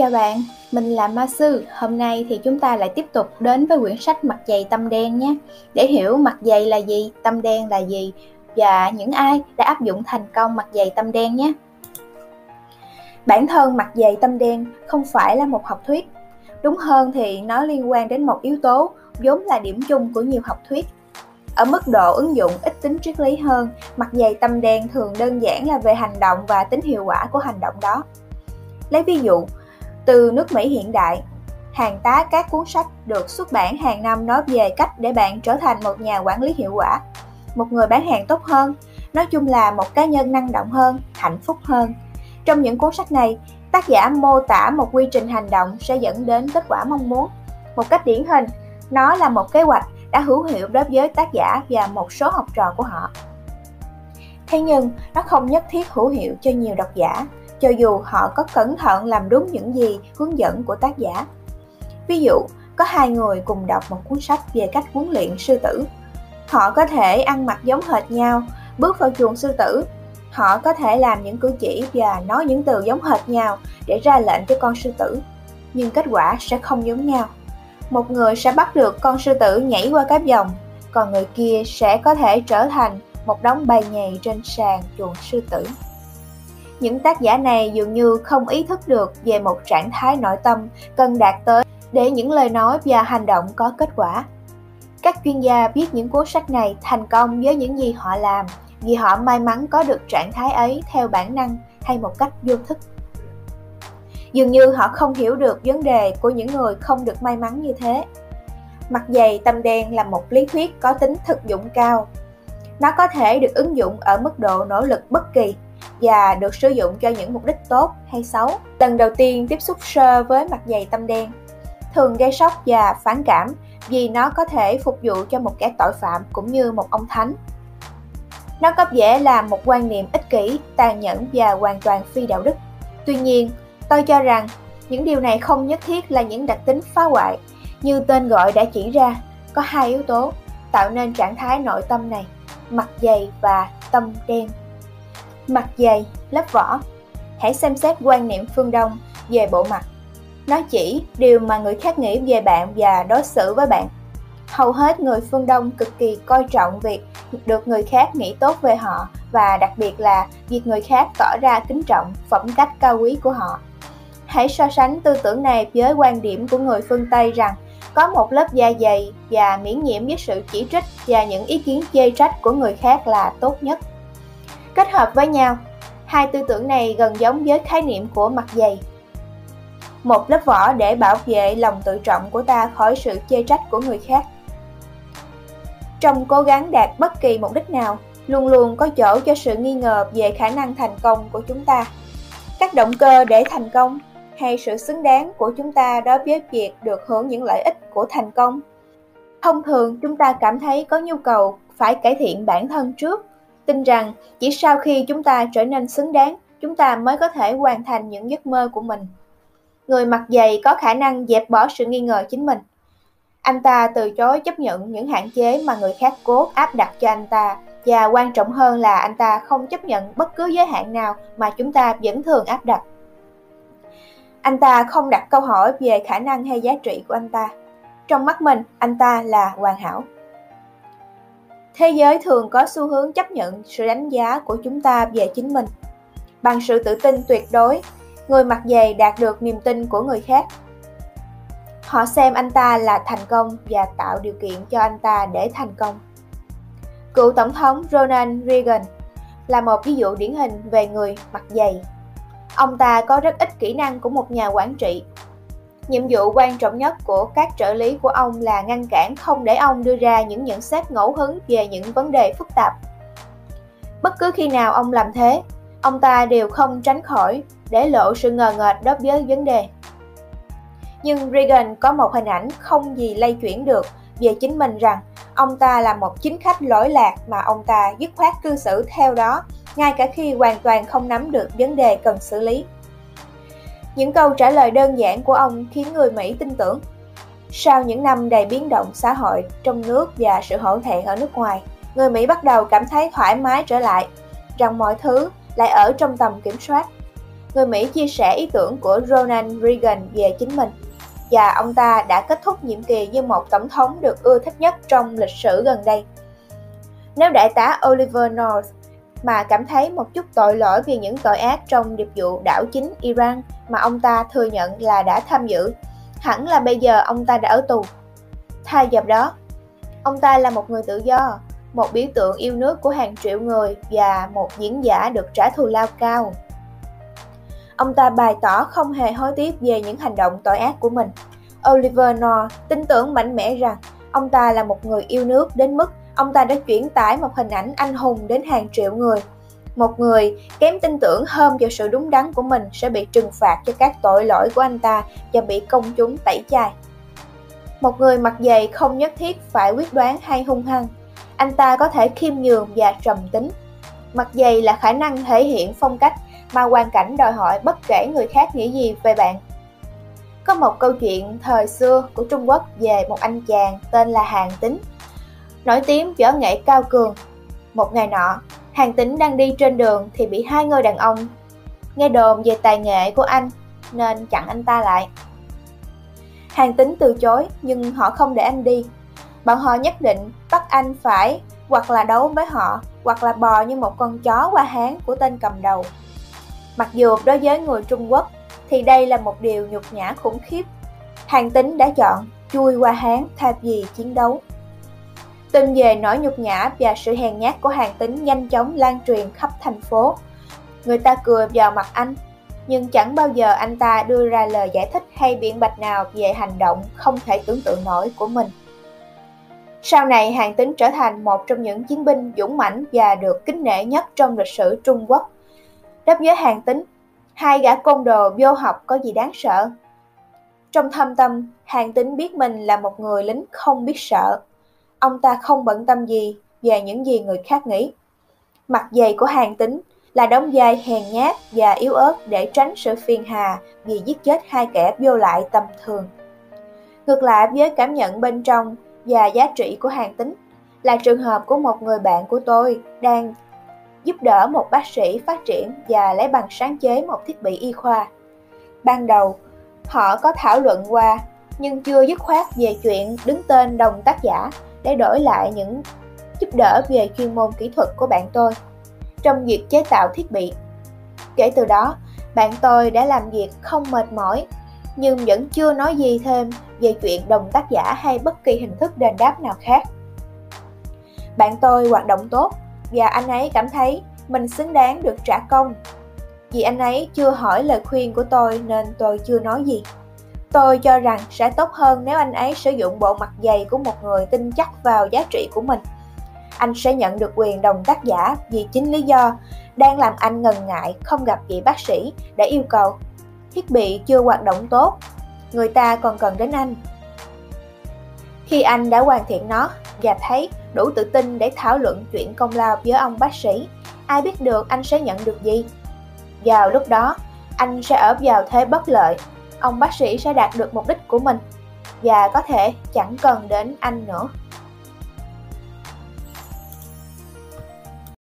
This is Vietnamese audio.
Chào bạn, mình là Ma Sư. Hôm nay thì chúng ta lại tiếp tục đến với quyển sách Mặt dày tâm đen nhé. Để hiểu mặt dày là gì, tâm đen là gì và những ai đã áp dụng thành công mặt dày tâm đen nhé. Bản thân mặt dày tâm đen không phải là một học thuyết. Đúng hơn thì nó liên quan đến một yếu tố vốn là điểm chung của nhiều học thuyết. Ở mức độ ứng dụng ít tính triết lý hơn, mặt dày tâm đen thường đơn giản là về hành động và tính hiệu quả của hành động đó. Lấy ví dụ, từ nước Mỹ hiện đại, hàng tá các cuốn sách được xuất bản hàng năm nói về cách để bạn trở thành một nhà quản lý hiệu quả, một người bán hàng tốt hơn, nói chung là một cá nhân năng động hơn, hạnh phúc hơn. Trong những cuốn sách này, tác giả mô tả một quy trình hành động sẽ dẫn đến kết quả mong muốn. Một cách điển hình, nó là một kế hoạch đã hữu hiệu đối với tác giả và một số học trò của họ. Thế nhưng, nó không nhất thiết hữu hiệu cho nhiều độc giả cho dù họ có cẩn thận làm đúng những gì hướng dẫn của tác giả. Ví dụ, có hai người cùng đọc một cuốn sách về cách huấn luyện sư tử. Họ có thể ăn mặc giống hệt nhau, bước vào chuồng sư tử. Họ có thể làm những cử chỉ và nói những từ giống hệt nhau để ra lệnh cho con sư tử. Nhưng kết quả sẽ không giống nhau. Một người sẽ bắt được con sư tử nhảy qua cái vòng, còn người kia sẽ có thể trở thành một đống bầy nhầy trên sàn chuồng sư tử. Những tác giả này dường như không ý thức được về một trạng thái nội tâm cần đạt tới để những lời nói và hành động có kết quả. Các chuyên gia viết những cuốn sách này thành công với những gì họ làm, vì họ may mắn có được trạng thái ấy theo bản năng hay một cách vô thức. Dường như họ không hiểu được vấn đề của những người không được may mắn như thế. Mặt dày tâm đen là một lý thuyết có tính thực dụng cao. Nó có thể được ứng dụng ở mức độ nỗ lực bất kỳ và được sử dụng cho những mục đích tốt hay xấu. Lần đầu tiên tiếp xúc sơ với mặt dày tâm đen thường gây sốc và phản cảm vì nó có thể phục vụ cho một kẻ tội phạm cũng như một ông thánh. Nó có vẻ là một quan niệm ích kỷ, tàn nhẫn và hoàn toàn phi đạo đức. Tuy nhiên, tôi cho rằng những điều này không nhất thiết là những đặc tính phá hoại. Như tên gọi đã chỉ ra, có hai yếu tố tạo nên trạng thái nội tâm này, mặt dày và tâm đen mặt dày, lớp vỏ. Hãy xem xét quan niệm phương Đông về bộ mặt. Nó chỉ điều mà người khác nghĩ về bạn và đối xử với bạn. Hầu hết người phương Đông cực kỳ coi trọng việc được người khác nghĩ tốt về họ và đặc biệt là việc người khác tỏ ra kính trọng phẩm cách cao quý của họ. Hãy so sánh tư tưởng này với quan điểm của người phương Tây rằng có một lớp da dày và miễn nhiễm với sự chỉ trích và những ý kiến chê trách của người khác là tốt nhất. Kết hợp với nhau, hai tư tưởng này gần giống với khái niệm của mặt dày. Một lớp vỏ để bảo vệ lòng tự trọng của ta khỏi sự chê trách của người khác. Trong cố gắng đạt bất kỳ mục đích nào, luôn luôn có chỗ cho sự nghi ngờ về khả năng thành công của chúng ta. Các động cơ để thành công hay sự xứng đáng của chúng ta đối với việc được hưởng những lợi ích của thành công. Thông thường chúng ta cảm thấy có nhu cầu phải cải thiện bản thân trước tin rằng chỉ sau khi chúng ta trở nên xứng đáng, chúng ta mới có thể hoàn thành những giấc mơ của mình. Người mặt dày có khả năng dẹp bỏ sự nghi ngờ chính mình. Anh ta từ chối chấp nhận những hạn chế mà người khác cố áp đặt cho anh ta và quan trọng hơn là anh ta không chấp nhận bất cứ giới hạn nào mà chúng ta vẫn thường áp đặt. Anh ta không đặt câu hỏi về khả năng hay giá trị của anh ta. Trong mắt mình, anh ta là hoàn hảo. Thế giới thường có xu hướng chấp nhận sự đánh giá của chúng ta về chính mình. Bằng sự tự tin tuyệt đối, người mặt dày đạt được niềm tin của người khác. Họ xem anh ta là thành công và tạo điều kiện cho anh ta để thành công. Cựu Tổng thống Ronald Reagan là một ví dụ điển hình về người mặt dày. Ông ta có rất ít kỹ năng của một nhà quản trị Nhiệm vụ quan trọng nhất của các trợ lý của ông là ngăn cản không để ông đưa ra những nhận xét ngẫu hứng về những vấn đề phức tạp. Bất cứ khi nào ông làm thế, ông ta đều không tránh khỏi để lộ sự ngờ ngợt đối với vấn đề. Nhưng Reagan có một hình ảnh không gì lay chuyển được về chính mình rằng ông ta là một chính khách lỗi lạc mà ông ta dứt khoát cư xử theo đó, ngay cả khi hoàn toàn không nắm được vấn đề cần xử lý. Những câu trả lời đơn giản của ông khiến người Mỹ tin tưởng. Sau những năm đầy biến động xã hội trong nước và sự hỗn thẹn ở nước ngoài, người Mỹ bắt đầu cảm thấy thoải mái trở lại, rằng mọi thứ lại ở trong tầm kiểm soát. người Mỹ chia sẻ ý tưởng của Ronald Reagan về chính mình và ông ta đã kết thúc nhiệm kỳ như một tổng thống được ưa thích nhất trong lịch sử gần đây. Nếu đại tá Oliver North mà cảm thấy một chút tội lỗi vì những tội ác trong điệp vụ đảo chính Iran mà ông ta thừa nhận là đã tham dự, hẳn là bây giờ ông ta đã ở tù. Thay vào đó, ông ta là một người tự do, một biểu tượng yêu nước của hàng triệu người và một diễn giả được trả thù lao cao. Ông ta bày tỏ không hề hối tiếc về những hành động tội ác của mình. Oliver North tin tưởng mạnh mẽ rằng ông ta là một người yêu nước đến mức ông ta đã chuyển tải một hình ảnh anh hùng đến hàng triệu người. Một người kém tin tưởng hơn vào sự đúng đắn của mình sẽ bị trừng phạt cho các tội lỗi của anh ta và bị công chúng tẩy chay. Một người mặt dày không nhất thiết phải quyết đoán hay hung hăng. Anh ta có thể khiêm nhường và trầm tính. Mặt dày là khả năng thể hiện phong cách mà hoàn cảnh đòi hỏi bất kể người khác nghĩ gì về bạn. Có một câu chuyện thời xưa của Trung Quốc về một anh chàng tên là Hàng Tính, nổi tiếng võ nghệ cao cường. Một ngày nọ, Hàng Tính đang đi trên đường thì bị hai người đàn ông nghe đồn về tài nghệ của anh nên chặn anh ta lại. Hàng Tính từ chối nhưng họ không để anh đi. Bọn họ nhất định bắt anh phải hoặc là đấu với họ hoặc là bò như một con chó qua háng của tên cầm đầu. Mặc dù đối với người Trung Quốc thì đây là một điều nhục nhã khủng khiếp. Hàng tính đã chọn chui qua hán thay vì chiến đấu. Tin về nỗi nhục nhã và sự hèn nhát của hàng tính nhanh chóng lan truyền khắp thành phố. Người ta cười vào mặt anh, nhưng chẳng bao giờ anh ta đưa ra lời giải thích hay biện bạch nào về hành động không thể tưởng tượng nổi của mình. Sau này, hàng tính trở thành một trong những chiến binh dũng mãnh và được kính nể nhất trong lịch sử Trung Quốc. Đáp với hàng tính, hai gã côn đồ vô học có gì đáng sợ. Trong thâm tâm, hàng tính biết mình là một người lính không biết sợ. Ông ta không bận tâm gì về những gì người khác nghĩ. Mặt dày của hàng tính là đóng vai hèn nhát và yếu ớt để tránh sự phiền hà vì giết chết hai kẻ vô lại tầm thường. Ngược lại với cảm nhận bên trong và giá trị của hàng tính là trường hợp của một người bạn của tôi đang giúp đỡ một bác sĩ phát triển và lấy bằng sáng chế một thiết bị y khoa. Ban đầu, họ có thảo luận qua nhưng chưa dứt khoát về chuyện đứng tên đồng tác giả để đổi lại những giúp đỡ về chuyên môn kỹ thuật của bạn tôi trong việc chế tạo thiết bị. Kể từ đó, bạn tôi đã làm việc không mệt mỏi nhưng vẫn chưa nói gì thêm về chuyện đồng tác giả hay bất kỳ hình thức đền đáp nào khác. Bạn tôi hoạt động tốt và anh ấy cảm thấy mình xứng đáng được trả công. Vì anh ấy chưa hỏi lời khuyên của tôi nên tôi chưa nói gì. Tôi cho rằng sẽ tốt hơn nếu anh ấy sử dụng bộ mặt dày của một người tin chắc vào giá trị của mình. Anh sẽ nhận được quyền đồng tác giả vì chính lý do đang làm anh ngần ngại không gặp vị bác sĩ để yêu cầu thiết bị chưa hoạt động tốt, người ta còn cần đến anh. Khi anh đã hoàn thiện nó và thấy đủ tự tin để thảo luận chuyện công lao với ông bác sĩ, ai biết được anh sẽ nhận được gì. Vào lúc đó, anh sẽ ở vào thế bất lợi, ông bác sĩ sẽ đạt được mục đích của mình và có thể chẳng cần đến anh nữa.